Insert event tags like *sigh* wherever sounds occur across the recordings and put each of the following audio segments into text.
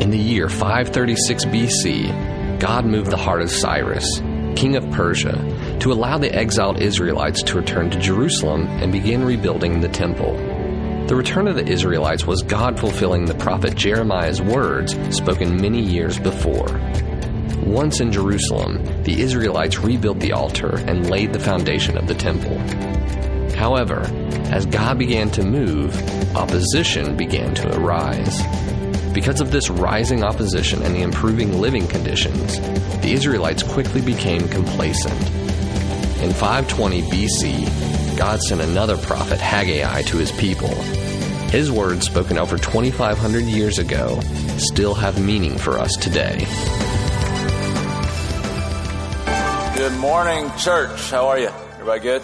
In the year 536 BC, God moved the heart of Cyrus, king of Persia, to allow the exiled Israelites to return to Jerusalem and begin rebuilding the temple. The return of the Israelites was God fulfilling the prophet Jeremiah's words spoken many years before. Once in Jerusalem, the Israelites rebuilt the altar and laid the foundation of the temple. However, as God began to move, opposition began to arise. Because of this rising opposition and the improving living conditions, the Israelites quickly became complacent. In 520 BC, God sent another prophet, Haggai, to his people his words, spoken over 2,500 years ago, still have meaning for us today. Good morning, church. How are you? Everybody good?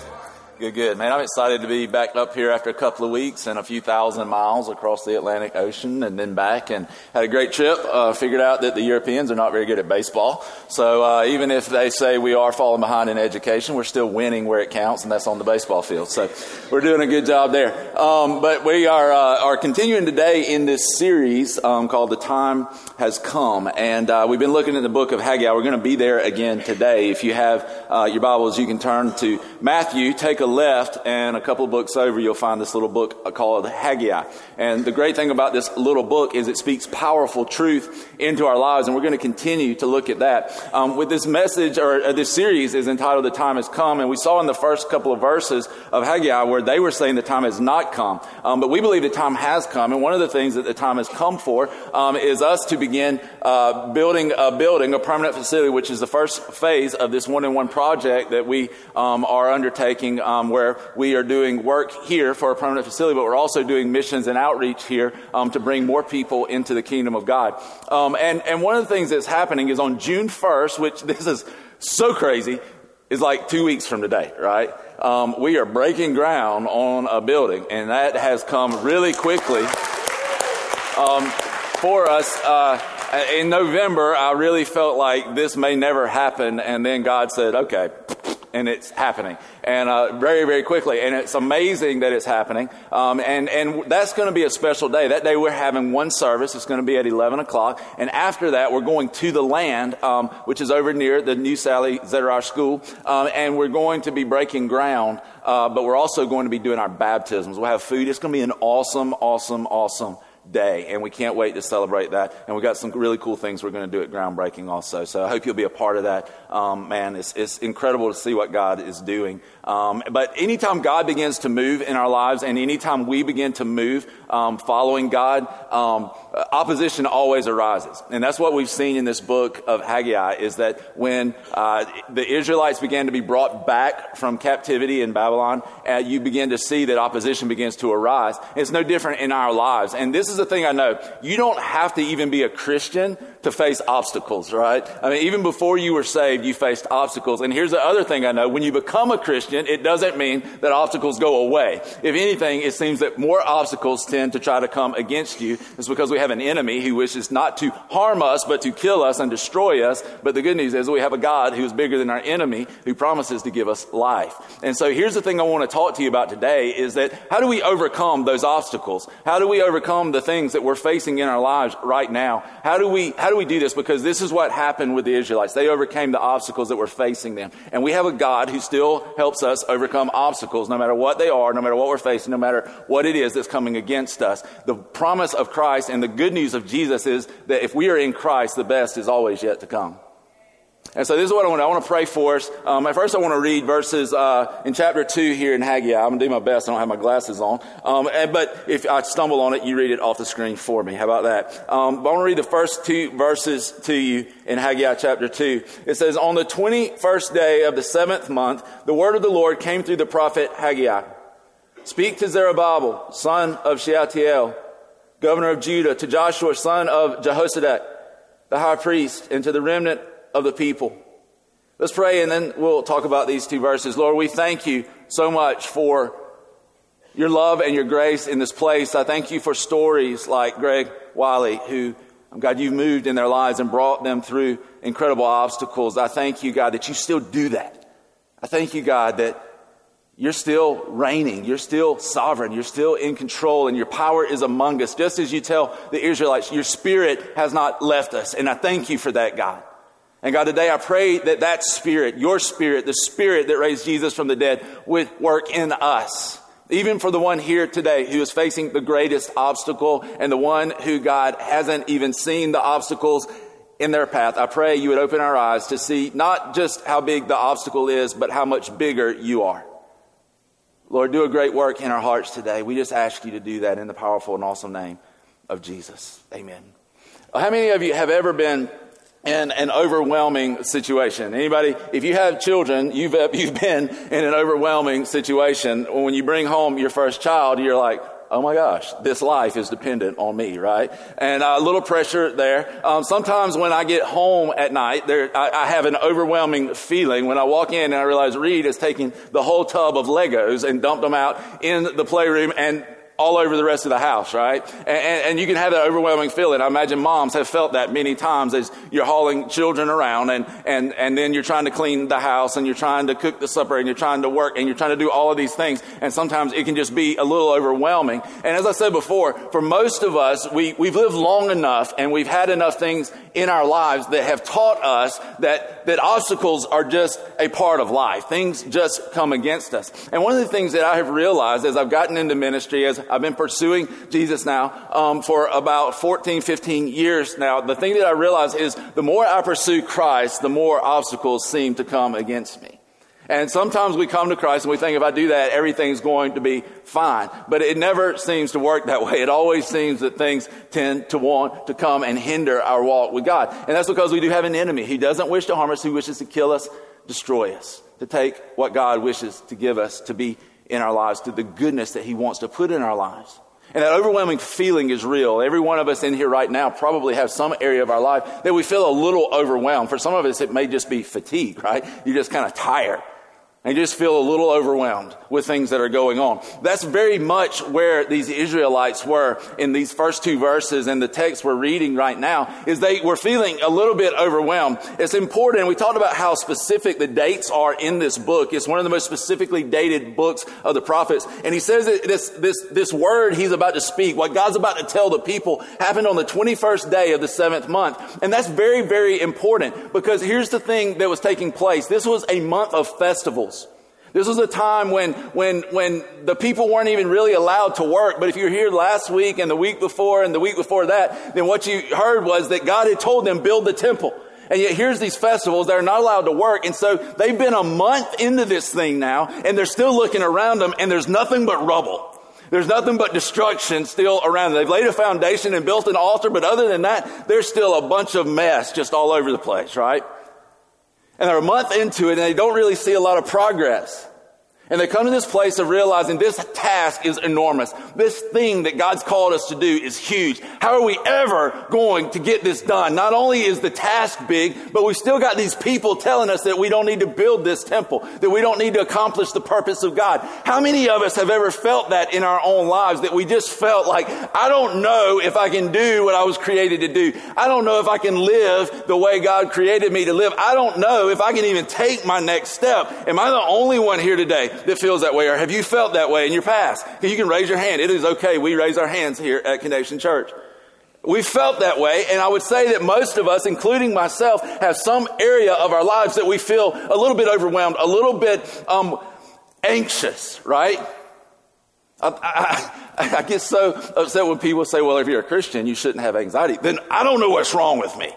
Good, good. Man, I'm excited to be back up here after a couple of weeks and a few thousand miles across the Atlantic Ocean and then back and had a great trip. Uh, figured out that the Europeans are not very good at baseball. So uh, even if they say we are falling behind in education, we're still winning where it counts, and that's on the baseball field. So we're doing a good job there. Um, but we are, uh, are continuing today in this series um, called The Time Has Come. And uh, we've been looking at the book of Haggai. We're going to be there again today. If you have uh, your Bibles, you can turn to Matthew. Take the left and a couple of books over, you'll find this little book called Haggai. And the great thing about this little book is it speaks powerful truth into our lives, and we're going to continue to look at that. Um, with this message or uh, this series is entitled "The Time Has Come," and we saw in the first couple of verses of Haggai where they were saying the time has not come, um, but we believe the time has come. And one of the things that the time has come for um, is us to begin uh, building a building, a permanent facility, which is the first phase of this one-in-one project that we um, are undertaking um, where we are doing work here for a permanent facility, but we're also doing missions and outreach here um, to bring more people into the kingdom of God. Um, and, and one of the things that's happening is on June 1st, which *laughs* this is so crazy, is like two weeks from today, right? Um, we are breaking ground on a building, and that has come really quickly um, for us. Uh, in November, I really felt like this may never happen, and then God said, okay, and it's happening. And uh, very very quickly and it's amazing that it's happening. Um, and and that's going to be a special day. That day we're having one service. It's going to be at 11 o'clock. And after that we're going to the land um, which is over near the new Sallie Zetterower school. Um, and we're going to be breaking ground uh, but we're also going to be doing our baptisms. We'll have food. It's going to be an awesome awesome awesome day, and we can't wait to celebrate that. And we've got some really cool things we're going to do at Groundbreaking also. So I hope you'll be a part of that. Um, man, it's, it's incredible to see what God is doing. Um, but anytime God begins to move in our lives, and anytime we begin to move um, following God, um, opposition always arises. And that's what we've seen in this book of Haggai is that when uh, the Israelites began to be brought back from captivity in Babylon, uh, you begin to see that opposition begins to arise. It's no different in our lives. And this is the thing I know. You don't have to even be a Christian to face obstacles, right? I mean, even before you were saved, you faced obstacles. And here's the other thing I know. When you become a Christian, it doesn't mean that obstacles go away. If anything, it seems that more obstacles tend to try to come against you. It's because we have an enemy who wishes not to harm us, but to kill us and destroy us. But the good news is we have a God who is bigger than our enemy who promises to give us life. And so here's the thing I want to talk to you about today is that how do we overcome those obstacles? How do we overcome the things that we're facing in our lives right now? How do we, how do we do this? Because this is what happened with the Israelites. They overcame the obstacles that were facing them. And we have a God who still helps us overcome obstacles, no matter what they are, no matter what we're facing, no matter what it is that's coming against us. The promise of Christ and the good news of Jesus is that if we are in Christ, the best is always yet to come. And so this is what I want. I want to pray for us. Um, at first, I want to read verses uh, in chapter two here in Haggai. I'm gonna do my best. I don't have my glasses on, um, and, but if I stumble on it, you read it off the screen for me. How about that? Um, but I want to read the first two verses to you in Haggai chapter two. It says, "On the twenty-first day of the seventh month, the word of the Lord came through the prophet Haggai. Speak to Zerubbabel, son of Shealtiel, governor of Judah, to Joshua, son of Jehozadak, the high priest, and to the remnant." Of the people. Let's pray and then we'll talk about these two verses. Lord, we thank you so much for your love and your grace in this place. I thank you for stories like Greg Wiley, who, God, you've moved in their lives and brought them through incredible obstacles. I thank you, God, that you still do that. I thank you, God, that you're still reigning. You're still sovereign. You're still in control and your power is among us. Just as you tell the Israelites, your spirit has not left us. And I thank you for that, God. And God, today I pray that that spirit, your spirit, the spirit that raised Jesus from the dead, would work in us. Even for the one here today who is facing the greatest obstacle and the one who God hasn't even seen the obstacles in their path, I pray you would open our eyes to see not just how big the obstacle is, but how much bigger you are. Lord, do a great work in our hearts today. We just ask you to do that in the powerful and awesome name of Jesus. Amen. How many of you have ever been in an overwhelming situation. Anybody, if you have children, you've, *laughs* you've been in an overwhelming situation. When you bring home your first child, you're like, oh my gosh, this life is dependent on me, right? And a little pressure there. Um, sometimes when I get home at night, there, I, I, have an overwhelming feeling when I walk in and I realize Reed is taking the whole tub of Legos and dumped them out in the playroom and all over the rest of the house, right? And, and, and, you can have that overwhelming feeling. I imagine moms have felt that many times as you're hauling children around and, and, and then you're trying to clean the house and you're trying to cook the supper and you're trying to work and you're trying to do all of these things. And sometimes it can just be a little overwhelming. And as I said before, for most of us, we, we've lived long enough and we've had enough things in our lives that have taught us that, that obstacles are just a part of life. Things just come against us. And one of the things that I have realized as I've gotten into ministry, as I've been pursuing Jesus now um, for about 14, 15 years now. The thing that I realize is the more I pursue Christ, the more obstacles seem to come against me. And sometimes we come to Christ and we think if I do that, everything's going to be fine. But it never seems to work that way. It always seems that things tend to want to come and hinder our walk with God. And that's because we do have an enemy. He doesn't wish to harm us. He wishes to kill us, destroy us, to take what God wishes to give us, to be in our lives, to the goodness that He wants to put in our lives. And that overwhelming feeling is real. Every one of us in here right now probably have some area of our life that we feel a little overwhelmed. For some of us, it may just be fatigue, right? You're just kind of tired and just feel a little overwhelmed with things that are going on. That's very much where these Israelites were in these first two verses and the text we're reading right now is they were feeling a little bit overwhelmed. It's important. We talked about how specific the dates are in this book. It's one of the most specifically dated books of the prophets. And he says that this, this, this word he's about to speak, what God's about to tell the people happened on the 21st day of the seventh month. And that's very, very important because here's the thing that was taking place. This was a month of festivals. This was a time when, when, when the people weren't even really allowed to work. But if you were here last week and the week before and the week before that, then what you heard was that God had told them, build the temple. And yet here's these festivals that are not allowed to work. And so they've been a month into this thing now and they're still looking around them and there's nothing but rubble. There's nothing but destruction still around. They've laid a foundation and built an altar, but other than that, there's still a bunch of mess just all over the place, right? And they're a month into it and they don't really see a lot of progress. And they come to this place of realizing this task is enormous. This thing that God's called us to do is huge. How are we ever going to get this done? Not only is the task big, but we've still got these people telling us that we don't need to build this temple, that we don't need to accomplish the purpose of God. How many of us have ever felt that in our own lives that we just felt like, I don't know if I can do what I was created to do. I don't know if I can live the way God created me to live. I don't know if I can even take my next step. Am I the only one here today that feels that way, or have you felt that way in your past? You can raise your hand. It is okay. We raise our hands here at Connection Church. We felt that way, and I would say that most of us, including myself, have some area of our lives that we feel a little bit overwhelmed, a little bit um, anxious, right? I, I, I, get so upset when people say, well, if you're a Christian, you shouldn't have anxiety. Then I don't know what's wrong with me.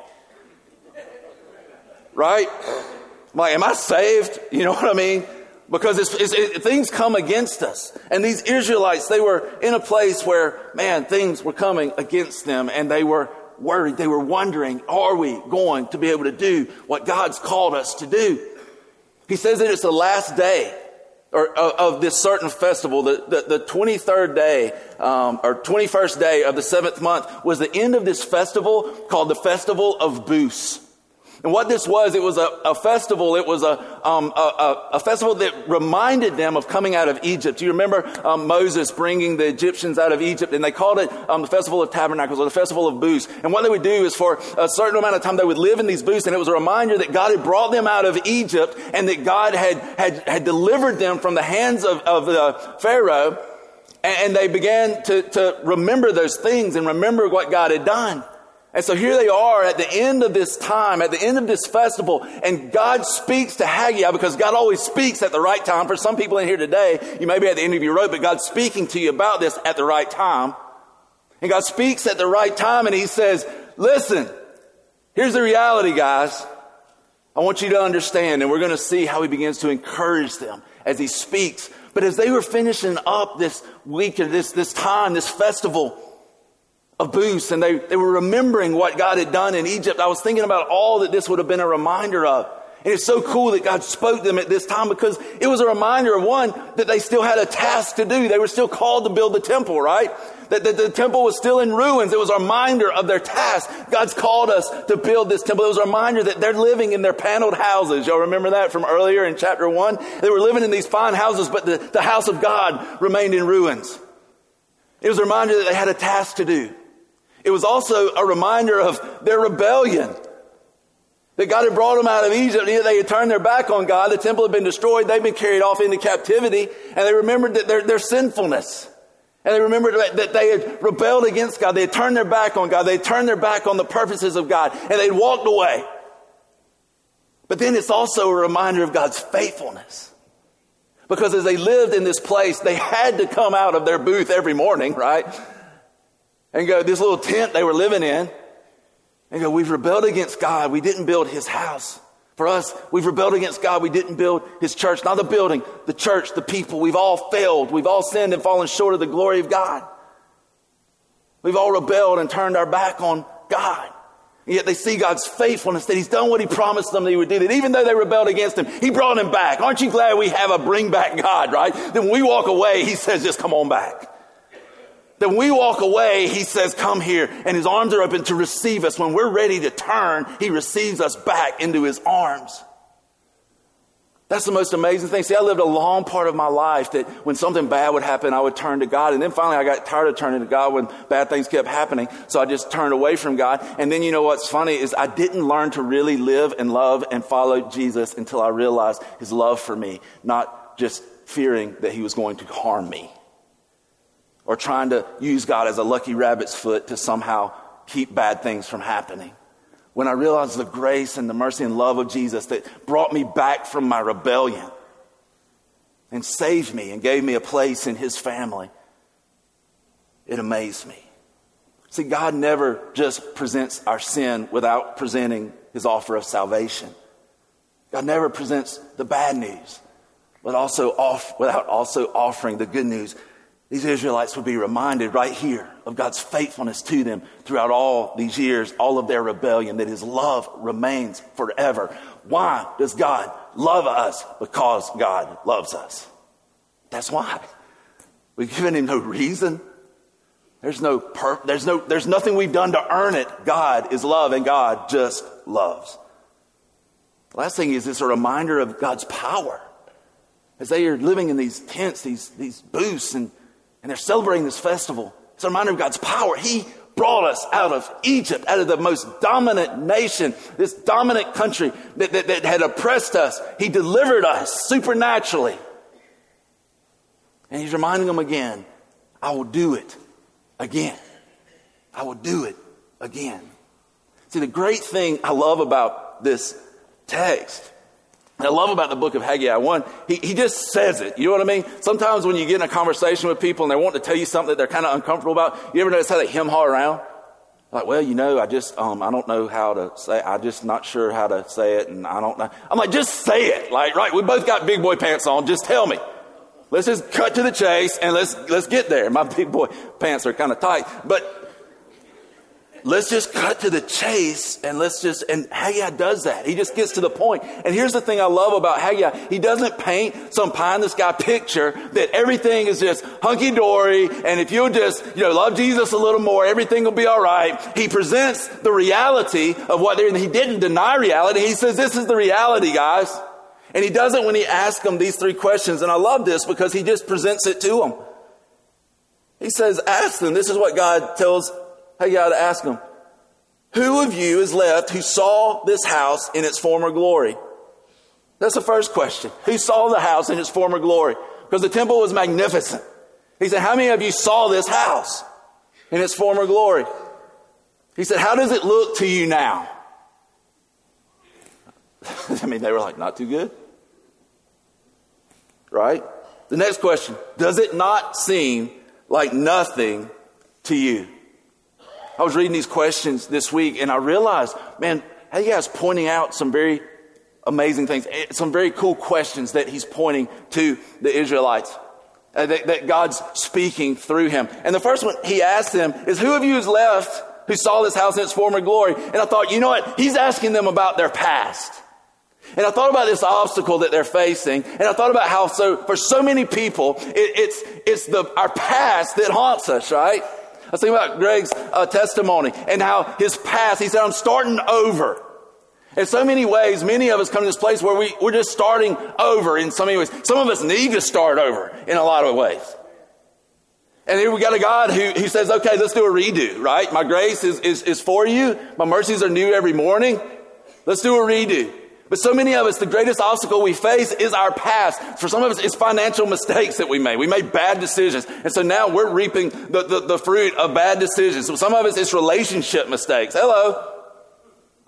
Right? I'm like, am I saved? You know what I mean? Because it's, it's, it, things come against us. And these Israelites, they were in a place where, man, things were coming against them and they were worried. They were wondering, are we going to be able to do what God's called us to do? He says that it's the last day or of, of this certain festival, the, the, the 23rd day um, or 21st day of the seventh month was the end of this festival called the Festival of Booths. And what this was, it was a, a festival. It was a, um, a, a, festival that reminded them of coming out of Egypt. Do you remember um, Moses bringing the Egyptians out of Egypt, and they called it um, the Festival of Tabernacles or the Festival of Booths. And what they would do is for a certain amount of time, they would live in these booths, and it was a reminder that God had brought them out of Egypt and that God had, had, had delivered them from the hands of, of the Pharaoh. And, and they began to, to remember those things and remember what God had done. And so here they are at the end of this time, at the end of this festival, and God speaks to Haggai because God always speaks at the right time. For some people in here today, you may be at the end of your road, but God's speaking to you about this at the right time. And God speaks at the right time and He says, listen, here's the reality, guys. I want you to understand, and we're going to see how He begins to encourage them as He speaks. But as they were finishing up this week, or this, this time, this festival, of booths and they, they were remembering what God had done in Egypt. I was thinking about all that this would have been a reminder of. And it's so cool that God spoke to them at this time because it was a reminder of one, that they still had a task to do. They were still called to build the temple, right? That, that the temple was still in ruins. It was a reminder of their task. God's called us to build this temple. It was a reminder that they're living in their paneled houses. Y'all remember that from earlier in chapter one? They were living in these fine houses, but the, the house of God remained in ruins. It was a reminder that they had a task to do. It was also a reminder of their rebellion. That God had brought them out of Egypt, they had turned their back on God. The temple had been destroyed. They'd been carried off into captivity, and they remembered that their, their sinfulness. And they remembered that they had rebelled against God. They had turned their back on God. They had turned their back on the purposes of God, and they'd walked away. But then it's also a reminder of God's faithfulness. Because as they lived in this place, they had to come out of their booth every morning, right? And go, this little tent they were living in, and go, we've rebelled against God. We didn't build his house. For us, we've rebelled against God. We didn't build his church, not the building, the church, the people. We've all failed. We've all sinned and fallen short of the glory of God. We've all rebelled and turned our back on God. And yet they see God's faithfulness that He's done what He promised them that He would do. That even though they rebelled against Him, He brought them back. Aren't you glad we have a bring back God, right? Then when we walk away, He says, just come on back. Then we walk away, he says, come here. And his arms are open to receive us. When we're ready to turn, he receives us back into his arms. That's the most amazing thing. See, I lived a long part of my life that when something bad would happen, I would turn to God. And then finally I got tired of turning to God when bad things kept happening. So I just turned away from God. And then you know what's funny is I didn't learn to really live and love and follow Jesus until I realized his love for me, not just fearing that he was going to harm me or trying to use God as a lucky rabbit's foot to somehow keep bad things from happening. When I realized the grace and the mercy and love of Jesus that brought me back from my rebellion and saved me and gave me a place in his family, it amazed me. See, God never just presents our sin without presenting his offer of salvation. God never presents the bad news, but also off, without also offering the good news these Israelites would be reminded right here of God's faithfulness to them throughout all these years, all of their rebellion, that His love remains forever. Why does God love us? Because God loves us. That's why. We've given Him no reason. There's no, there's no, there's nothing we've done to earn it. God is love and God just loves. The last thing is it's a reminder of God's power. As they are living in these tents, these, these booths, and and they're celebrating this festival. It's a reminder of God's power. He brought us out of Egypt, out of the most dominant nation, this dominant country that, that, that had oppressed us. He delivered us supernaturally. And he's reminding them again, I will do it again. I will do it again. See, the great thing I love about this text I love about the book of Haggai, one, he, he just says it. You know what I mean? Sometimes when you get in a conversation with people and they want to tell you something that they're kind of uncomfortable about, you ever notice how they hem haw around? Like, well, you know, I just, um, I don't know how to say, I'm just not sure how to say it, and I don't know. I'm like, just say it. Like, right, we both got big boy pants on, just tell me. Let's just cut to the chase and let's, let's get there. My big boy pants are kind of tight, but let's just cut to the chase and let's just, and Haggai does that. He just gets to the point. And here's the thing I love about Haggai. He doesn't paint some pie in the sky picture that everything is just hunky dory. And if you'll just, you know, love Jesus a little more, everything will be all right. He presents the reality of what they're, he didn't deny reality. He says, this is the reality, guys. And he does it when he asks them these three questions. And I love this because he just presents it to them. He says, ask them. This is what God tells Haggai to ask them. Who of you is left who saw this house in its former glory? That's the first question. Who saw the house in its former glory? Because the temple was magnificent. He said, How many of you saw this house in its former glory? He said, How does it look to you now? *laughs* I mean, they were like, Not too good. Right? The next question Does it not seem like nothing to you? I was reading these questions this week and I realized, man, you guys pointing out some very amazing things, eh, some very cool questions that he's pointing to the Israelites. Uh, that, that, God's speaking through him. And the first one he asked them is, Who of you is left who saw this house in its former glory? And I thought, you know what? He's asking them about their past. And I thought about this obstacle that they're facing, and I thought about how so for so many people, it, it's it's the our past that haunts us, right? I was thinking about Greg's uh, testimony and how his past, he said, I'm starting over. In so many ways, many of us come to this place where we, we're just starting over in so many ways. Some of us need to start over in a lot of ways. And here we got a God who, who says, okay, let's do a redo, right? My grace is, is, is for you. My mercies are new every morning. Let's do a redo. But so many of us, the greatest obstacle we face is our past. For some of us, it's financial mistakes that we made. We made bad decisions. And so now we're reaping the, the, the fruit of bad decisions. So some of us, it's relationship mistakes. Hello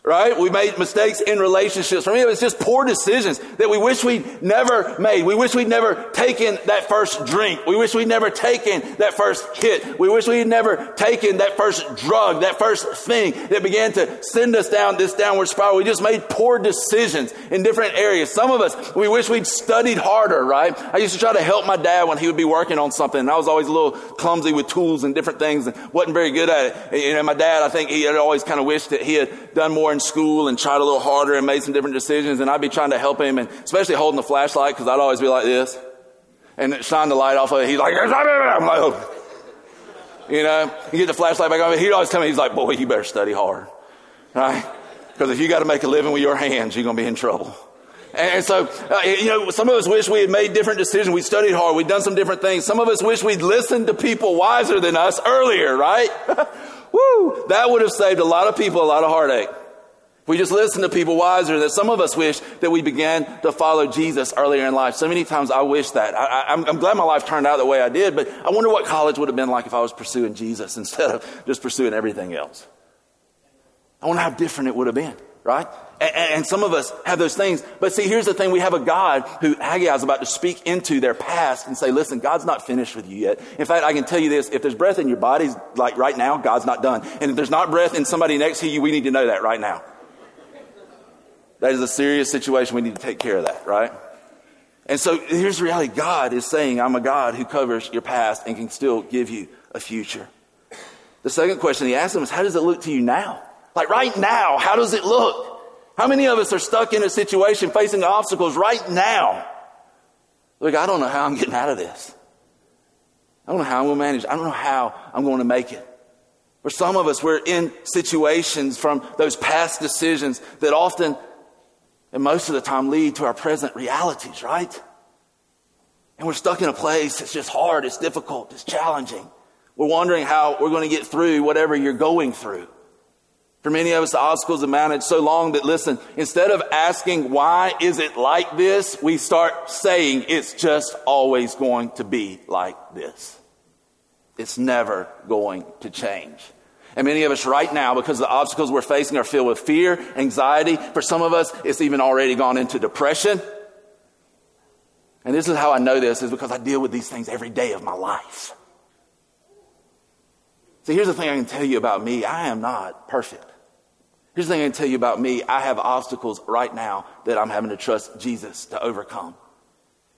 right? We made mistakes in relationships. For me, it was just poor decisions that we wish we'd never made. We wish we'd never taken that first drink. We wish we'd never taken that first hit. We wish we'd never taken that first drug, that first thing that began to send us down this downward spiral. We just made poor decisions in different areas. Some of us, we wish we'd studied harder, right? I used to try to help my dad when he would be working on something, and I was always a little clumsy with tools and different things and wasn't very good at it. And my dad, I think he had always kind of wished that he had done more in school and tried a little harder and made some different decisions. And I'd be trying to help him, and especially holding the flashlight because I'd always be like this and shine the light off of it. He's like, I'm like, oh. You know, you get the flashlight back on. He'd always tell me, he's like, boy, you better study hard. Right? Because if you got to make a living with your hands, you're going to be in trouble. And so, uh, you know, some of us wish we had made different decisions. We studied hard. We'd done some different things. Some of us wish we'd listened to people wiser than us earlier, right? *laughs* Woo! That would have saved a lot of people a lot of heartache. We just listen to people wiser, that some of us wish that we began to follow Jesus earlier in life. So many times I wish that. I, am glad my life turned out the way I did, but I wonder what college would have been like if I was pursuing Jesus *laughs* instead of just pursuing everything else. I wonder how different it would have been, right? And, and, some of us have those things. But see, here's the thing. We have a God who Haggai is about to speak into their past and say, listen, God's not finished with you yet. In fact, I can tell you this. If there's breath in your bodies, like right now, God's not done. And if there's not breath in somebody next to you, we need to know that right now. That is a serious situation. We need to take care of that, right? And so here's the reality. God is saying, I'm a God who covers your past and can still give you a future. The second question he asked them is, how does it look to you now? Like right now, how does it look? How many of us are stuck in a situation facing obstacles right now? Look, I don't know how I'm getting out of this. I don't know how I'm going to manage. I don't know how I'm going to make it. For some of us, we're in situations from those past decisions that often and most of the time lead to our present realities, right? And we're stuck in a place that's just hard, it's difficult, it's challenging. We're wondering how we're going to get through whatever you're going through. For many of us, the obstacles have mounted so long that listen, instead of asking, why is it like this? We start saying, it's just always going to be like this. It's never going to change. And many of us right now, because the obstacles we're facing are filled with fear, anxiety. For some of us, it's even already gone into depression. And this is how I know this is because I deal with these things every day of my life. See, here's the thing I can tell you about me. I am not perfect. Here's the thing I can tell you about me. I have obstacles right now that I'm having to trust Jesus to overcome.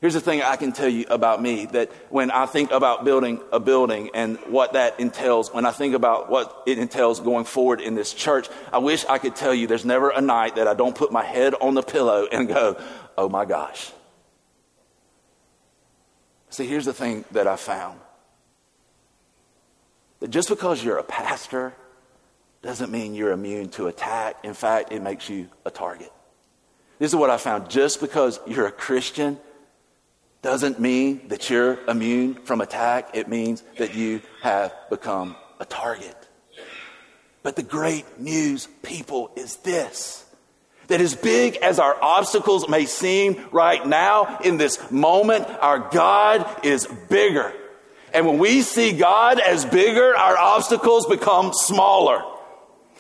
Here's the thing I can tell you about me that when I think about building a building and what that entails, when I think about what it entails going forward in this church, I wish I could tell you there's never a night that I don't put my head on the pillow and go, oh my gosh. See, here's the thing that I found that just because you're a pastor doesn't mean you're immune to attack. In fact, it makes you a target. This is what I found. Just because you're a Christian doesn't mean that you're immune from attack. It means that you have become a target. But the great news, people, is this that as big as our obstacles may seem right now in this moment, our God is bigger. And when we see God as bigger, our obstacles become smaller.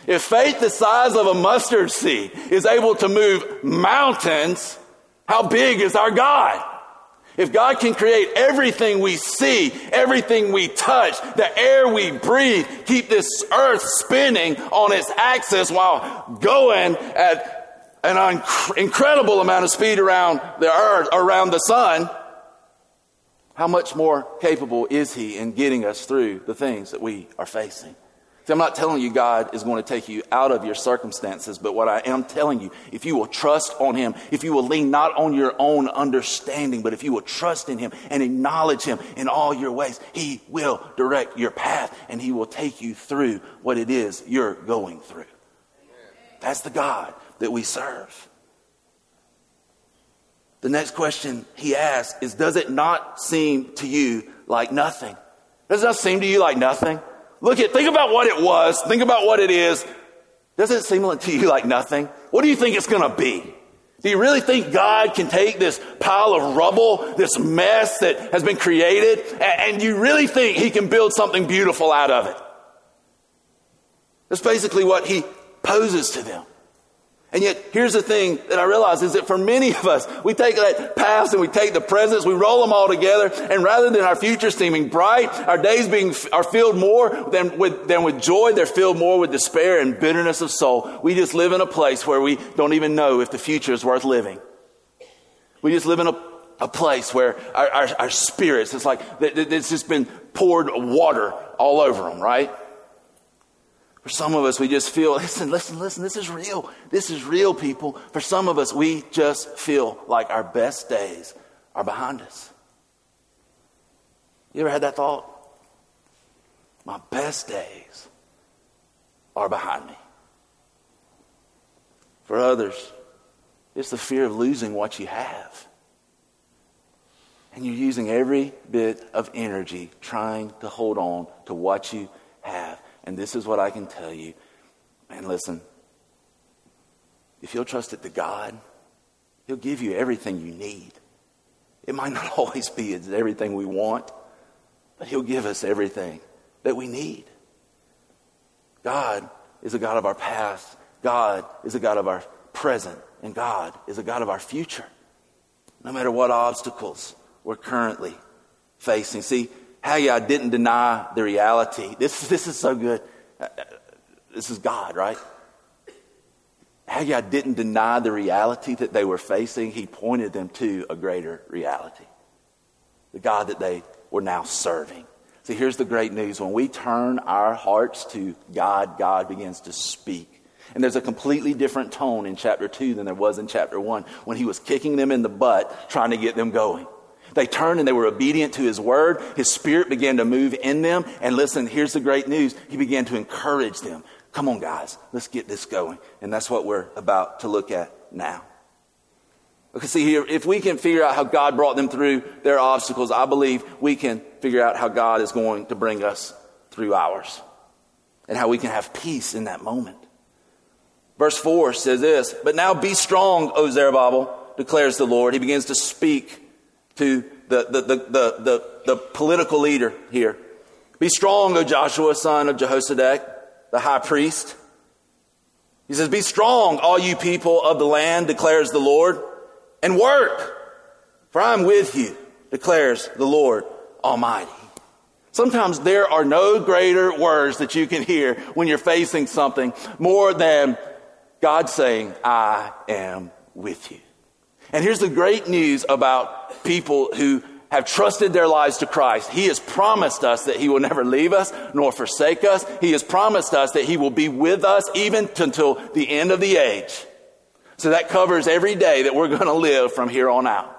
If faith the size of a mustard seed is able to move mountains, how big is our God? If God can create everything we see, everything we touch, the air we breathe, keep this earth spinning on its axis while going at an un- incredible amount of speed around the earth, around the sun, how much more capable is He in getting us through the things that we are facing? See, I'm not telling you God is going to take you out of your circumstances, but what I am telling you, if you will trust on Him, if you will lean not on your own understanding, but if you will trust in Him and acknowledge Him in all your ways, He will direct your path and He will take you through what it is you're going through. That's the God that we serve. The next question he asks is Does it not seem to you like nothing? Does it not seem to you like nothing? Look at, think about what it was. Think about what it is. Does it seem to you like nothing? What do you think it's going to be? Do you really think God can take this pile of rubble, this mess that has been created, and you really think He can build something beautiful out of it? That's basically what He poses to them. And yet, here's the thing that I realize is that for many of us, we take that past and we take the presents, we roll them all together, and rather than our future seeming bright, our days being are filled more than with than with joy, they're filled more with despair and bitterness of soul. We just live in a place where we don't even know if the future is worth living. We just live in a, a place where our, our, our spirits, it's like it's just been poured water all over them, right? For some of us, we just feel, *laughs* listen, listen, listen, this is real. This is real, people. For some of us, we just feel like our best days are behind us. You ever had that thought? My best days are behind me. For others, it's the fear of losing what you have. And you're using every bit of energy trying to hold on to what you have. And this is what I can tell you. Man, listen. If you'll trust it to God, He'll give you everything you need. It might not *laughs* always be everything we want, but He'll give us everything that we need. God is a God of our past. God is a God of our present. And God is a God of our future. No matter what obstacles we're currently facing. See, Haggai didn't deny the reality. This, this is so good. Uh, this is God, right? Haggai didn't deny the reality that they were facing. He pointed them to a greater reality. The God that they were now serving. See, here's the great news. When we turn our hearts to God, God begins to speak. And there's a completely different tone in chapter 2 than there was in chapter 1 when he was kicking them in the butt trying to get them going. They turned and they were obedient to his word. His spirit began to move in them. And listen, here's the great news. He began to encourage them. Come on, guys, let's get this going. And that's what we're about to look at now. Okay, see here, if we can figure out how God brought them through their obstacles, I believe we can figure out how God is going to bring us through ours and how we can have peace in that moment. Verse 4 says this, But now be strong, O Zerubbabel, declares the Lord. He begins to speak to the, the, the, the, the, political leader here. Be strong, O Joshua, son of Jehozadak, the high priest. He says, Be strong, all you people of the land, declares the Lord, and work, for I am with you, declares the Lord Almighty. Sometimes there are no greater words that you can hear when you're facing something more than God saying, I am with you. And here's the great news about people who have trusted their lives to Christ. He has promised us that He will never leave us nor forsake us. He has promised us that He will be with us even until the end of the age. So that covers every day that we're going to live from here on out.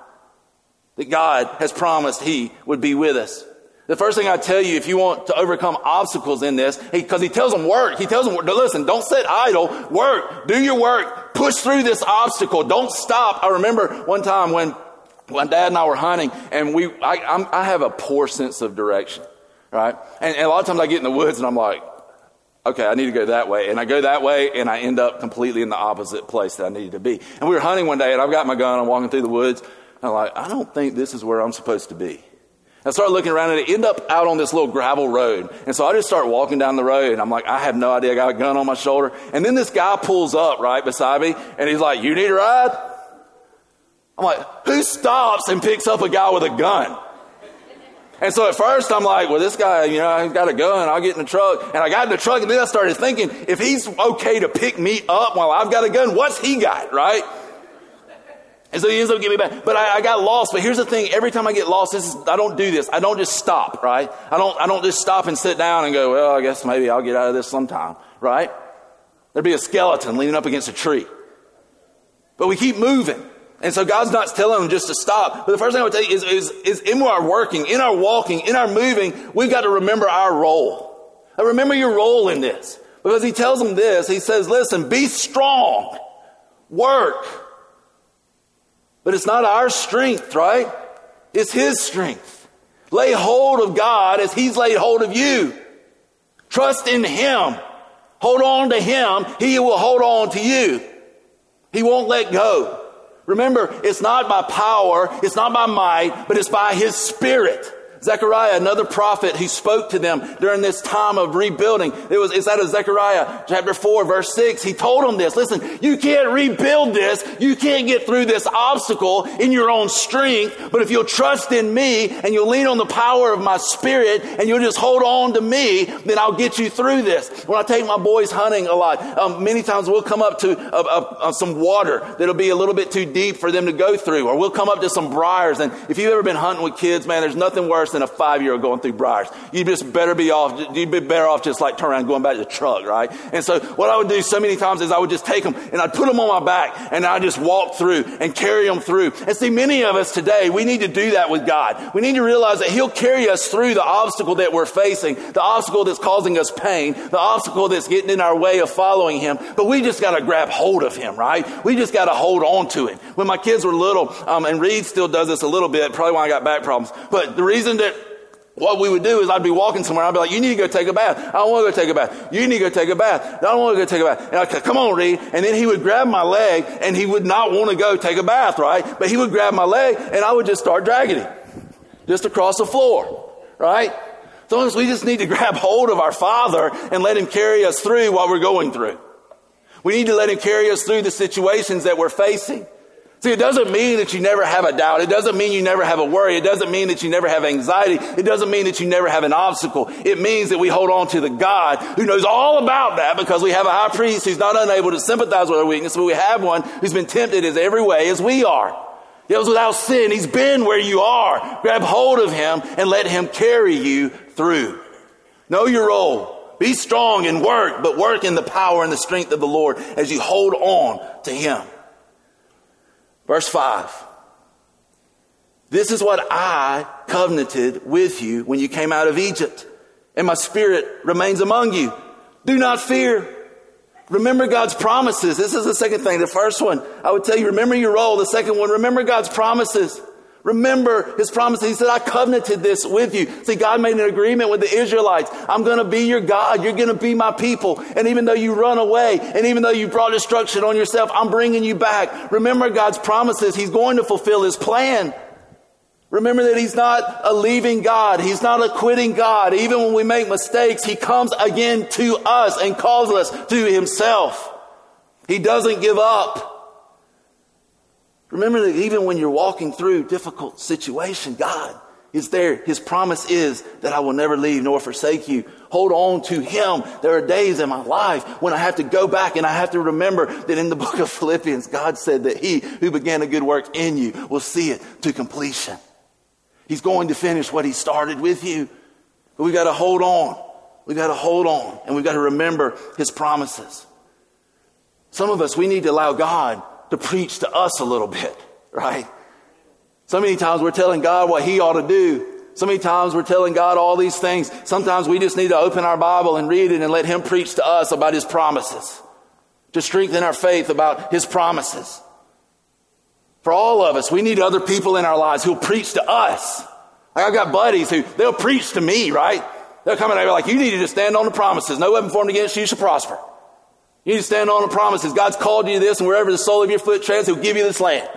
That God has promised He would be with us. The first thing I tell you, if you want to overcome obstacles in this, because he, he, tells them work. He tells them, listen, don't sit idle. Work. Do your work. Push through this obstacle. Don't stop. I remember one time when, my dad and I were hunting and we, I, I have a poor sense of direction, right? And, and a lot of times I get in the woods and I'm like, okay, I need to go that way. And I go that way and I end up completely in the opposite place that I needed to be. And we were hunting one day and I've got my gun. I'm walking through the woods. I'm like, I don't think this is where I'm supposed to be. I started looking around and I end up out on this little gravel road. And so I just start walking down the road and I'm like, I have no idea. I got a gun on my shoulder. And then this guy pulls up right beside me and he's like, you need a ride? I'm like, who stops and picks up a guy with a gun? And so at first I'm like, well, this guy, you know, he's got a gun. I'll get in the truck. And I got in the truck and then I started thinking, if he's okay to pick me up while I've got a gun, what's he got, right? And so he ends up getting me back. But I, I, got lost. But here's the thing. Every time I get lost, this is, I don't do this. I don't just stop, right? I don't, I don't just stop and sit down and go, well, I guess maybe I'll get out of this sometime, right? There'd be a skeleton leaning up against a tree. But we keep moving. And so God's not telling them just to stop. But the first thing I would tell you is, is, is in our working, in our walking, in our moving, we've got to remember our role. I remember your role in this. Because he tells them this. He says, listen, be strong. Work. But it's not our strength, right? It's His strength. Lay hold of God as He's laid hold of you. Trust in Him. Hold on to Him. He will hold on to you. He won't let go. Remember, it's not by power, it's not by might, but it's by His Spirit. Zechariah, another prophet who spoke to them during this time of rebuilding. It was, it's out of Zechariah chapter 4 verse 6. He told them this. Listen, you can't rebuild this. You can't get through this obstacle in your own strength. But if you'll trust in me and you'll lean on the power of my spirit and you'll just hold on to me, then I'll get you through this. When I take my boys hunting a lot, um, many times we'll come up to uh, some water that'll be a little bit too deep for them to go through, or we'll come up to some briars. And if you've ever been hunting with kids, man, there's nothing worse than a five year old going through briars. You just better be off, you'd be better off just like turn around going back to the truck, right? And so what I would do so many times is I would just take them and I'd put them on my back and I'd just walk through and carry them through. And see, many of us today, we need to do that with God. We need to realize that He'll carry us through the obstacle that we're facing, the obstacle that's causing us pain, the obstacle that's getting in our way of following Him. But we just got to grab hold of Him, right? We just got to hold on to Him. When my kids were little, um, and Reed still does this a little bit, probably when I got back problems, but the reason that what we would do is I'd be walking somewhere. I'd be like, you need to go take a bath. I don't want to go take a bath. You need to go take a bath. I don't want to go take a bath. And I'd say, come on, Reed. And then he would grab my leg and he would not want to go take a bath, right? But he would grab my leg and I would just start dragging him just across the floor, right? Sometimes we just need to *laughs* grab hold of our Father and let him carry us through what we're going through. We need to let him carry us through the situations that we're facing. See, it doesn't mean that you never have a doubt. It doesn't mean you never have a worry. It doesn't mean that you never have anxiety. It doesn't mean that you never have an obstacle. It means that we hold on to the God who knows all about that because we have a high priest who's not unable to sympathize with our weakness, but we have one who's been tempted as every way as we are. He was without sin. He's been where you are. Grab hold of him and let him carry you through. Know your role. Be strong and work, but work in the power and the strength of the Lord as you hold on to him. Verse 5. This is what I covenanted with you when you came out of Egypt, and my spirit remains among you. Do not fear. Remember God's promises. This is the second thing. The first one, I would tell you, remember your role. The second one, remember God's promises. Remember his promise. He said, I covenanted this with you. See, God made an agreement with the Israelites. I'm going to be your God. You're going to be my people. And even though you run away and even though you brought destruction on yourself, I'm bringing you back. Remember God's promises. He's going to fulfill his plan. Remember that he's not a leaving God. He's not a quitting God. Even when we make mistakes, he comes again to us and calls us to himself. He doesn't give up. Remember that even when you're walking through difficult situation, God is there. His promise is that I will never leave nor forsake you. Hold on to Him. There are days in my life when I have to go back and I have to remember that in the *laughs* book of Philippians, God said that He who began a good work in you will see it to completion. He's going to finish what He started with you. But we've got to hold on. We've got to hold on and we've got to remember His promises. Some of us, we need to allow God to preach to us a little bit, right? So many times we're telling God what He ought to do. So many times we're telling God all these things. Sometimes we just need to open our Bible and read it and let Him preach to us about His promises, to strengthen our faith about His promises. For all of us, we need other people in our lives who'll preach to us. Like I've got buddies who they'll preach to me, right? They'll come and be like, you need to just stand on the promises. No weapon formed against you shall prosper. You need to stand on the promises. God's called you to this, and wherever the sole of your foot treads, He'll give you this land.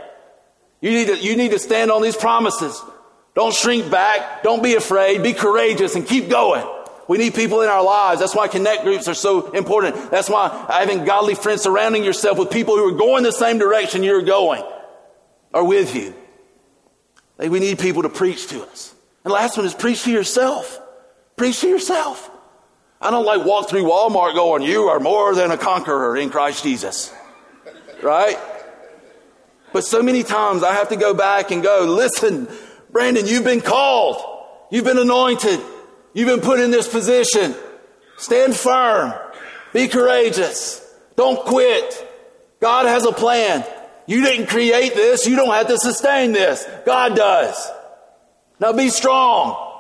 You need to, you need to stand on these promises. Don't shrink back. Don't be afraid. Be courageous and keep going. We need people in our lives. That's why connect groups are so important. That's why having godly friends surrounding yourself with people who are going the same direction you're going are with you. We need people to preach to us. And last one is preach to yourself. Preach to yourself. I don't like walk through Walmart going, you are more than a conqueror in Christ Jesus. Right? But so many times I have to go back and go, listen, Brandon, you've been called. You've been anointed. You've been put in this position. Stand firm. Be courageous. Don't quit. God has a plan. You didn't create this. You don't have to sustain this. God does. Now be strong.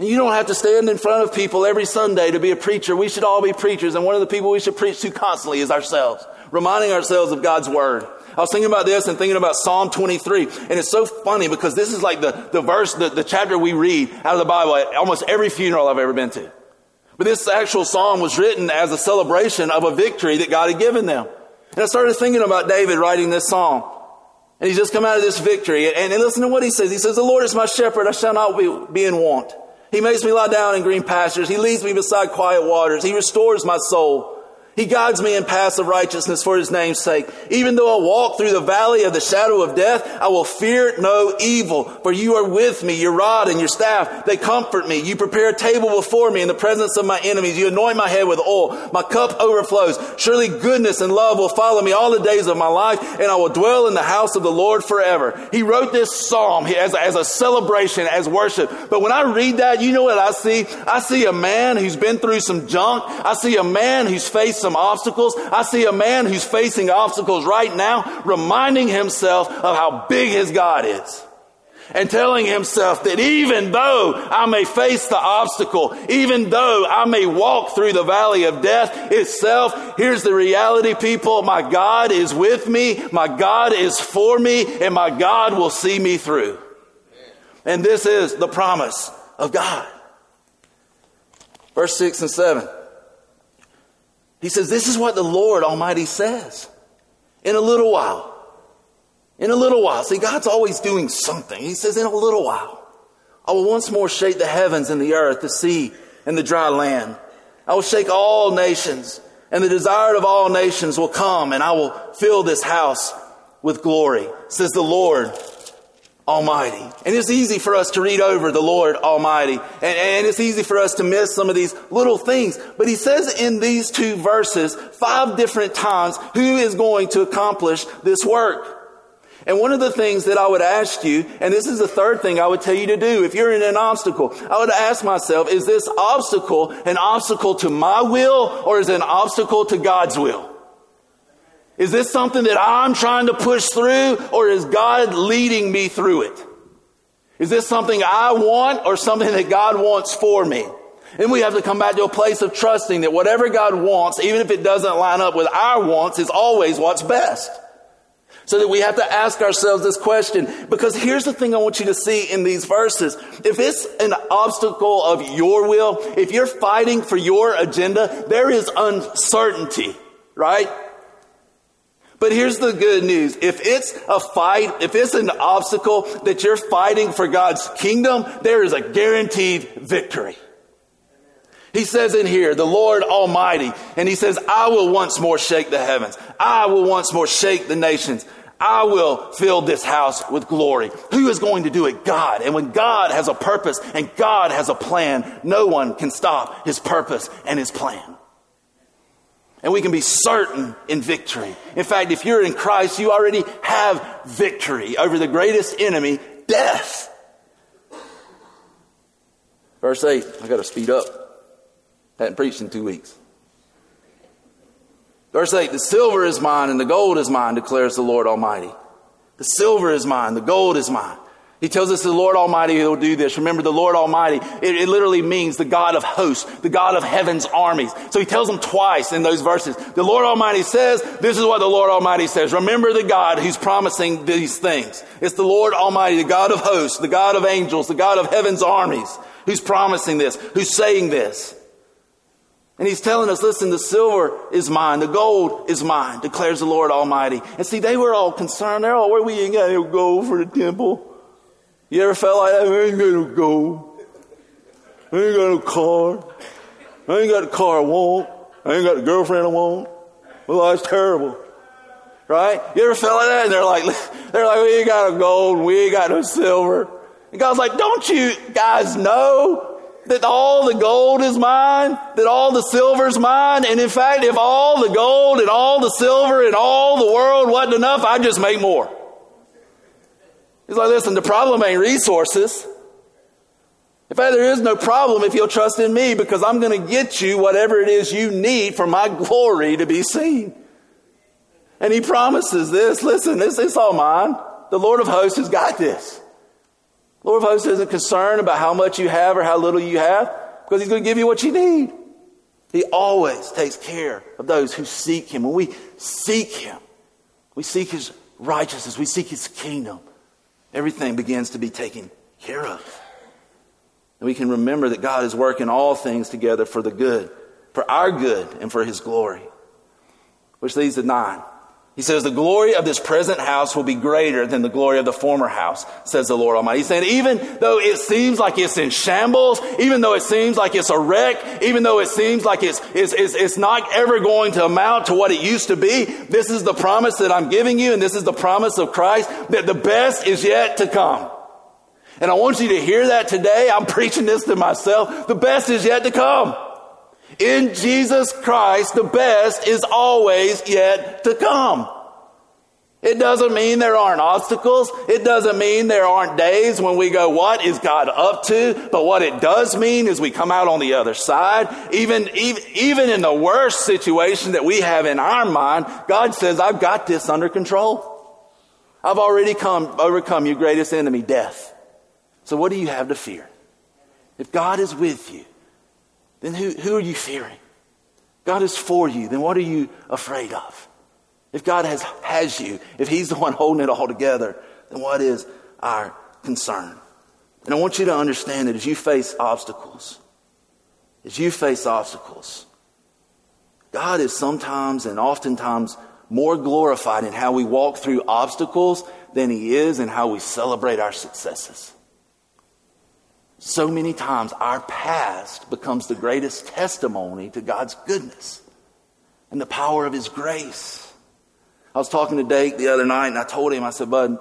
And you don't have to stand in front of people every Sunday to be a preacher. We should all be preachers. And one of the people we should preach to constantly is ourselves, reminding ourselves of God's word. I was thinking about this and thinking about Psalm 23. And it's so funny because this is like the, the verse, the, the chapter we read out of the Bible at almost every funeral I've ever been to. But this actual psalm was written as a celebration of a victory that God had given them. And I started thinking about David writing this psalm. And he's just come out of this victory. And, and listen to what he says. He says, The Lord is my shepherd, I shall not be, be in want. He makes me lie down in green pastures. He leads me beside quiet waters. He restores my soul. He guides me in paths of righteousness for his name's sake. Even though I walk through the valley of the shadow of death, I will fear no evil, for you are with me. Your rod and your staff, they comfort me. You prepare a table before me in the presence of my enemies. You anoint my head with oil. My cup overflows. Surely goodness and love will follow me all the days of my life, and I will dwell in the house of the Lord forever. He wrote this psalm as, as a celebration, as worship. But when I read that, you know what I see? I see a man who's been through some junk. I see a man who's faced some obstacles. I see a man who's facing obstacles right now, reminding himself of how big his God is. And telling himself that even though I may face the obstacle, even though I may walk through the valley of death itself, here's the reality, people. My God is with me. My God is for me and my God will see me through. And this is the promise of God. Verse 6 and 7. He says, This is what the Lord Almighty says. In a little while. In a little while. See, God's always doing something. He says, In a little while. I will once more shake the heavens and the earth, the sea and the dry land. I will shake all nations, and the desire of all nations will come, and I will fill this house with glory, says the Lord Almighty. And it's easy for us to read over the Lord Almighty. And, and, it's easy for us to miss some of these little things. But he says in these two verses, five different times, who is going to accomplish this work. And one of the things that I would ask you, and this is the third thing I would tell you to do, if you're in an obstacle, I would ask myself, is this obstacle an obstacle to my will or is it an obstacle to God's will? Is this something that I'm trying to push through or is God leading me through it? Is this something I want or something that God wants for me? And we have to come back to a place of trusting that whatever God wants, even if it doesn't line up with our wants, is always what's best. So that we have to ask ourselves this question, because here's the thing I want you to see in these verses. If it's an obstacle of your will, if you're fighting for your agenda, there is uncertainty, right? But here's the good news. If it's a fight, if it's an obstacle that you're fighting for God's kingdom, there is a guaranteed victory. He says in here, the Lord Almighty, and he says, I will once more shake the heavens. I will once more shake the nations. I will fill this house with glory. Who is going to do it? God. And when God has a purpose and God has a plan, no one can stop his purpose and his plan. And we can be certain in victory. In fact, if you're in Christ, you already have victory over the greatest enemy, death. Verse 8, I got to speed up. Hadn't preached in two weeks. Verse 8 The silver is mine and the gold is mine, declares the Lord Almighty. The silver is mine, the gold is mine. He tells us the Lord Almighty will do this. Remember, the Lord Almighty, it, it, literally means the God of hosts, the God of heaven's armies. So he tells them twice in those verses. The Lord Almighty says, this is what the Lord Almighty says. Remember the God who's promising these things. It's the Lord Almighty, the God of hosts, the God of angels, the God of heaven's armies, who's promising this, who's saying this. And he's telling us, listen, the silver is mine, the gold is mine, declares the Lord Almighty. And see, they were all concerned. They're all, where we ain't got no gold for the temple. You ever felt like that? I ain't got no gold. I ain't got no car. I ain't got the car I want. I ain't got the girlfriend I want. Well, that's terrible. Right? You ever felt like that? And they're like, *laughs* they're like, we ain't got no gold, we ain't got no silver. And God's like, don't you guys know that all the gold is mine, that all the silver is mine. And in fact, if all the gold and all the silver and all the world wasn't enough, I'd just make more. He's like, listen, the problem ain't resources. In fact, there is no problem if you'll trust in me because I'm going to get you whatever it is you need for my *laughs* glory to be seen. And he promises this. Listen, this is all mine. The Lord of hosts has got this. Lord of hosts isn't concerned about how much you have or how little you have because he's going to give you what you need. He always takes care of those who seek him. When we seek him, we seek his righteousness, we seek his kingdom, everything begins to be taken care of. And we can remember that God is working all things together for the good, for our good, and for his glory. Which leads to nine. He says, The glory of this present house will be greater than the glory of the former house, says the Lord Almighty. He's saying, even though it seems like it's in shambles, even though it seems like it's a wreck, even though it seems like it's, it's, it's, it's not ever going to amount to what it used to be, this is the promise that I'm giving you, and this is the promise of Christ that the best is yet to come. And I want you to hear that today. I'm preaching this to myself. The best is yet to come. In Jesus Christ, the best is always yet to come. It doesn't mean there aren't obstacles. It doesn't mean there aren't days when we go, what is God up to? But what it does mean is we come out on the other side. Even, even, even in the worst situation that we have in our mind, God says, I've got this under control. I've already come, overcome your greatest enemy, death. So what do you have to fear? If God is with you, then who, who are you fearing? God is for you, then what are you afraid of? If God has, has you, if He's the one holding it all together, then what is our concern? And I want you to understand that as you face obstacles, as you face obstacles, God is sometimes and oftentimes more glorified in how we walk through obstacles than He is in how we celebrate our successes. So many times our past becomes the greatest testimony to God's goodness and the power of His grace. I was talking to Dake the other night and I told him, I said, Bud,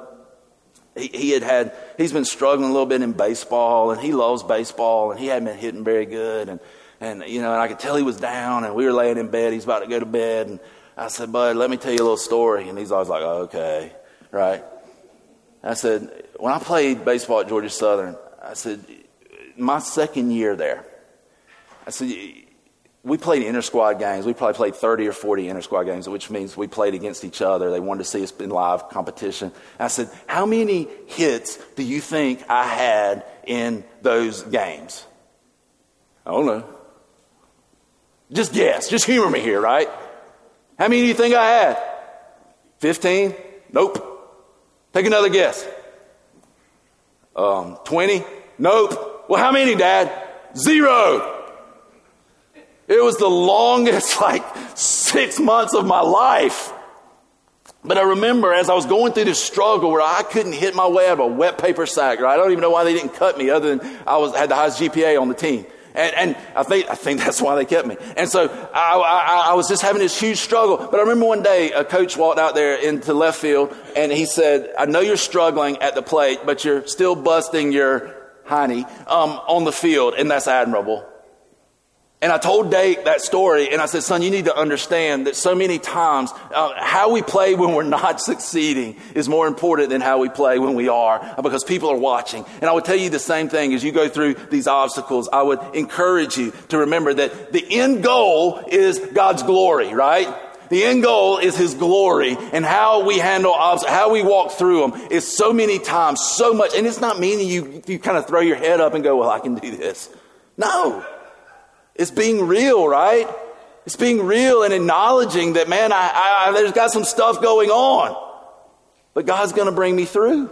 he, he had had, he's been struggling a little bit in baseball and he loves baseball and he hadn't been hitting very good. And, and, you know, and I could tell he was down and we were laying in bed. He's about to go to bed. And I said, Bud, let me tell you a little story. And he's always like, oh, okay, right. I said, when I played baseball at Georgia Southern, I said, my second year there, I said, we played inter squad games. We probably played 30 or 40 inter squad games, which means we played against each other. They wanted to see us in live competition. I said, How many hits do you think I had in those games? I don't know. Just guess. Just humor me here, right? How many do you think I had? 15? Nope. Take another guess. Um, 20? Nope. Well, how many, Dad? Zero. It was the longest, *laughs* like, six months of my life. But I remember as I was going through this struggle where I couldn't hit my way out of a wet paper sack? I don't even know why they didn't cut me other than I was, had the highest GPA on the team. And, and I think, I think *laughs* that's why they kept me. And so I, I, I was just having this huge struggle. But I remember one day a coach walked out there into left field and he said, I know you're struggling at the plate, but you're still busting your hiney um, on the field, and that's admirable. And I told Dake that story, and I said, son, you need to understand that so many times uh, how we play when we're *laughs* not succeeding is more important than how we play when we are, because people are watching. And I would tell you the same thing as you go through these obstacles. I would encourage you to remember that the end goal is God's glory, right? The end goal is His glory, and how we handle obstacles, how we walk through them is so many times, so much. And it's not meaning you, you kind of throw your head up and go, well, I can do this. No. It's being real, right? It's being real and acknowledging that, man, I, I, there's got some stuff going on, but God's going to bring me through.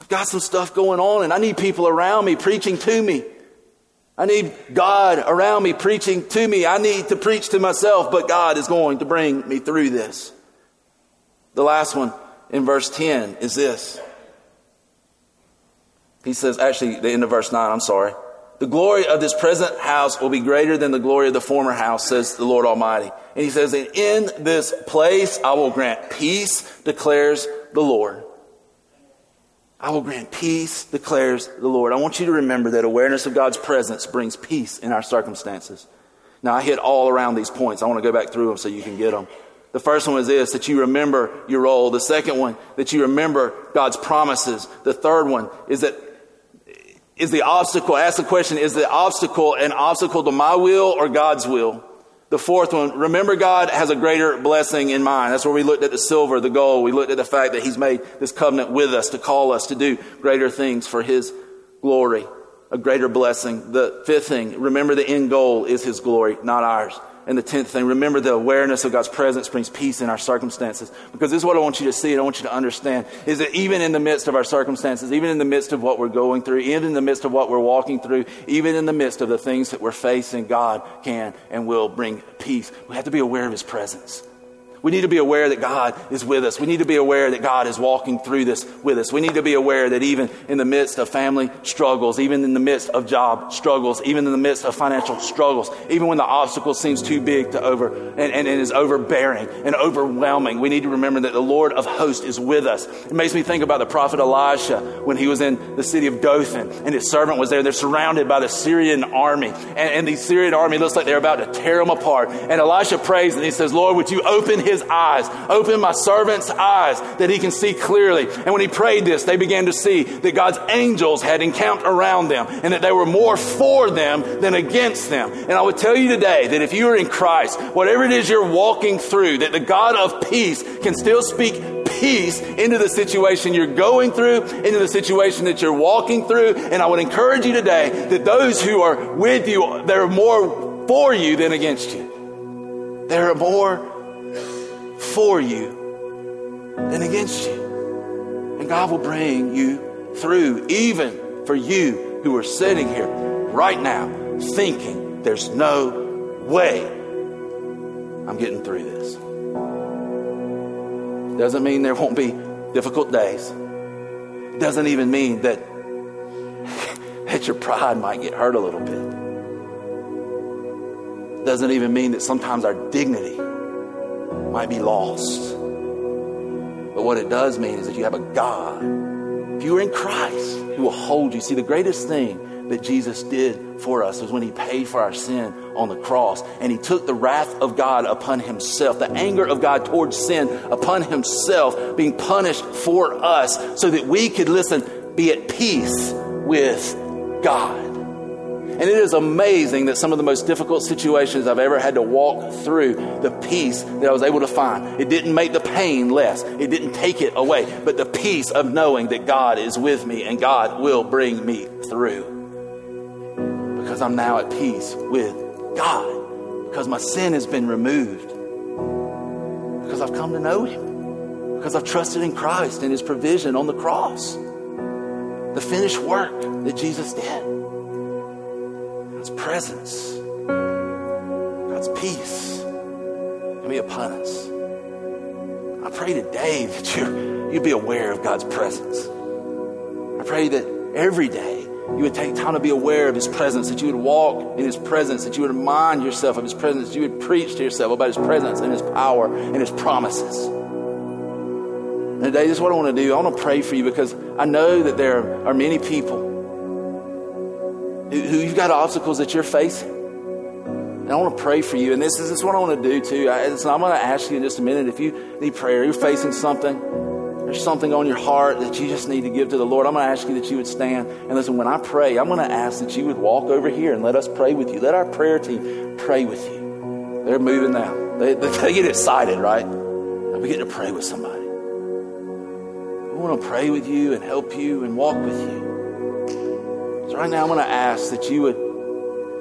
I've got some stuff going on, and I need people around me preaching to me. I need God around me preaching to me. I need to preach to myself, but God is going to bring me through this. The last one in verse 10 is this. He says, actually, the end of verse 9, I'm sorry. The glory of this present house will be greater than the glory of the former house, says the Lord Almighty. And he says, and in this place I will grant peace, declares the Lord. I will grant peace, declares the Lord. I want you to remember that awareness of God's presence brings peace in our circumstances. Now, I hit all around these points. I want to go back through them so you can get them. The first one is this that you remember your role. The second one, that you remember God's promises. The third one is that is the obstacle, ask the question, is the obstacle an obstacle to my will or God's will? The fourth one, remember God has a greater blessing in mind. That's where we looked at the silver, the gold. We looked at the fact that He's made this covenant with us to call us to do greater things for His glory, a greater blessing. The fifth thing, remember the end goal is His glory, not ours. And the tenth thing, remember the awareness of God's presence brings peace in our circumstances. Because this is what I want you to see and I want you to understand is that even in the midst of our circumstances, even in the midst of what we're going through, even in the midst of what we're walking through, even in the midst of the things that we're facing, God can and will bring peace. We have to be aware of His presence. We need to be aware that God is with us. We need to be aware that God is walking through this with us. We need to be aware that even in the midst of family struggles, even in the midst of job struggles, even in the midst of financial struggles, even when the obstacle seems too big to over and, and, and is overbearing and overwhelming, we need to remember that the Lord of hosts is with us. It makes me think about the prophet Elisha when he was in the city of Dothan and his servant was there. They're surrounded by the Syrian army. And, and the Syrian army looks like they're about to tear them apart. And Elisha prays and he says, Lord, would you open his his eyes. Open my servant's eyes that he can see clearly. And when he prayed this, they began to see that God's angels had encamped around them and that they were more for them than against them. And I would tell you today that if you are in Christ, whatever it is you're walking through, that the God of peace can still speak peace into the situation you're going through, into the situation that you're walking through. And I would encourage you today that those who are with you, they're more for you than against you. There are more for you than against you. And God will bring you through, even for you who are sitting here right now thinking there's no way I'm getting through this. Doesn't mean there won't be difficult days. Doesn't even mean that, *laughs* that your pride might get hurt a little bit. Doesn't even mean that sometimes our dignity might be lost. But what it does mean is that you have a God. If you are in Christ, He will hold you. See, the greatest thing that Jesus did for us was when He paid for our sin on the cross and He took the wrath of God upon Himself, the anger of God towards sin upon Himself, being punished for us so that we could listen, be at peace with God. And it is amazing that some of the most difficult situations I've ever had to walk through, the peace that I was able to find. It didn't make the pain less, it didn't take it away, but the peace of knowing that God is with me and God will bring me through. Because I'm now at peace with God. Because my sin has been removed. Because I've come to know Him. Because I've trusted in Christ and His provision on the cross. The finished work that Jesus did. Presence, God's peace can be upon us. I pray today *laughs* that you you'd be aware of God's presence. I pray that every day you would take time to be aware of His presence, that you would walk in His presence, that you would remind yourself of His presence, that you would preach to yourself about His presence and His power and His promises. And today, this is what I want to do. I want to pray for you because I know that there are many people who you've got obstacles that you're facing. And I want to pray for you. And this is, this is what I want to do too. I, I'm going to ask you in just a minute if you need prayer, you're facing something, there's something on your heart that you just need to give to the Lord. I'm going to ask you that you would stand. And listen, when I pray, I'm going to ask that you would walk over here and let us pray with you. Let our prayer team pray with you. They're moving now. They, *laughs* they get excited, right? And we get to pray with somebody. We want to pray with you and help you and walk with you. So right now, I'm going to ask that you would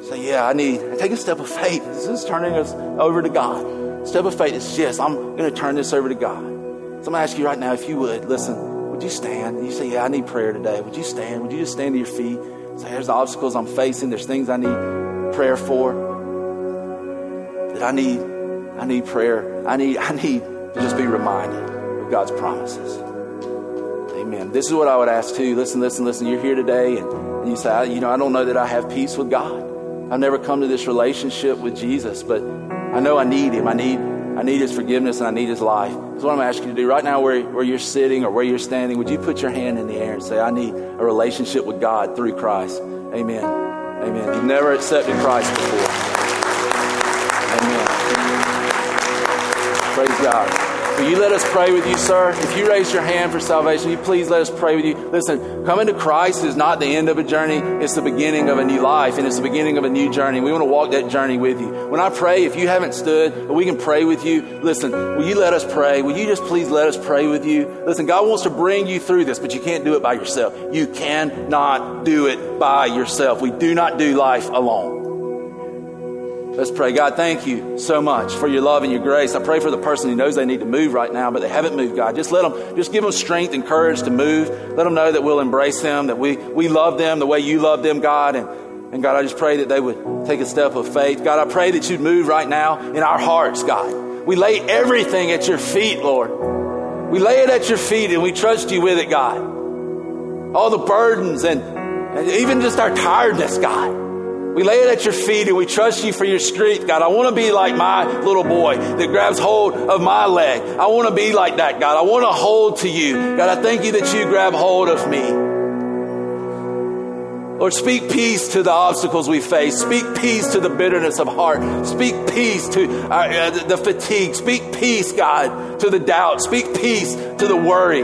Say, yeah, I need, take a step of faith. This is turning us over to God. Step of faith is, yes, I'm going to turn this over to God. So I'm going to ask you right now, if you would, listen, would you stand? You say, yeah, I need prayer today. Would you stand? Would you just stand to your feet? Say, there's the obstacles I'm facing. There's things I need prayer for. That I need, I need prayer. I need, I need to just be reminded of God's promises. Amen. This is what I would ask too. Listen, listen, listen. You're here today and, you say, you know, I don't know that I have peace with God. I've never come to this relationship with Jesus, but I know I need Him. I need, I need His forgiveness and I need His life. So, what I'm asking you to do right now, where, where you're sitting or where you're standing, would you put your hand in the air and say, I need a relationship with God through Christ? Amen. Amen. You've never accepted Christ before. Amen. Praise God. Will you let us pray with you, sir? If you raise your hand for salvation, you please let us pray with you. Listen, coming to Christ is not the end of a journey, it's the beginning of a new life, and it's the beginning of a new journey. We want to walk that journey with you. When I pray, if you haven't stood, we can pray with you, listen, will you let us pray? Will you just please let us pray with you? Listen, God wants to bring you through this, but you can't do it by yourself. You cannot do it by yourself. We do not do life alone. Let's pray. God, thank you so much for your love and your grace. I pray for the person who knows they need to move right now, but they haven't moved, God. Just let them, just give them strength and courage to move. Let them know that we'll embrace them, that we, we love them the way you love them, God. And, and God, I just pray that they would take a step of faith. God, I pray that you'd move right now in our hearts, God. We lay everything at your feet, Lord. We lay it at your feet and we trust you with it, God. All the burdens and, and even just our tiredness, God. We lay it at your feet and we trust you for your strength, God. I want to be like my little boy that grabs hold of my leg. I want to be like that, God. I want to hold to you. God, I thank you that you grab hold of me. Lord, speak peace to the obstacles we face. Speak peace to the bitterness of heart. Speak peace to our, uh, the fatigue. Speak peace, God, to the doubt. Speak peace to the worry.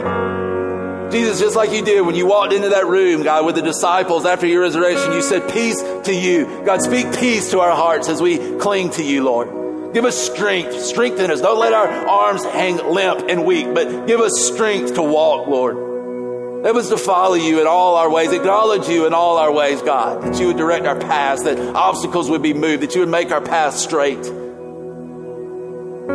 Jesus, just like you did when you walked into that room, God, with the disciples after your resurrection, you said, Peace to you. God, speak peace to our hearts as we cling to you, Lord. Give us strength. Strengthen us. Don't let our arms hang limp and weak, but give us strength to walk, Lord. Help us to follow you in all our ways, acknowledge you in all our ways, God, that you would direct our paths, that obstacles would be moved, that you would make our paths straight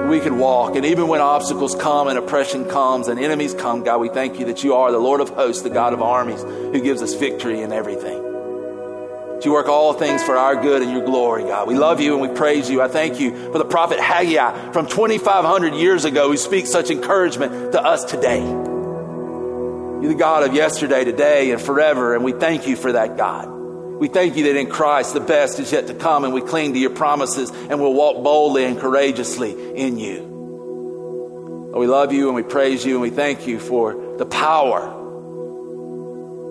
we could walk. And even when obstacles come and oppression comes and enemies come, God, we thank you that you are the Lord of hosts, the God of armies, who gives us victory in everything. That you work all things for our good and your glory, God. We love you and we praise you. I thank you for the prophet Haggai from 2,500 years ago who speaks such encouragement to us today. You're the God of yesterday, today, and forever, and we thank you for that, God. We thank you that in Christ the best is yet to come, and we cling to your promises and we'll walk boldly and courageously in you. we love you and we praise you and we thank you for the power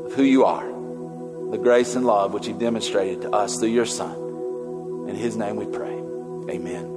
of who you are, the grace and love which you've demonstrated to us through your Son. In his name we pray. Amen.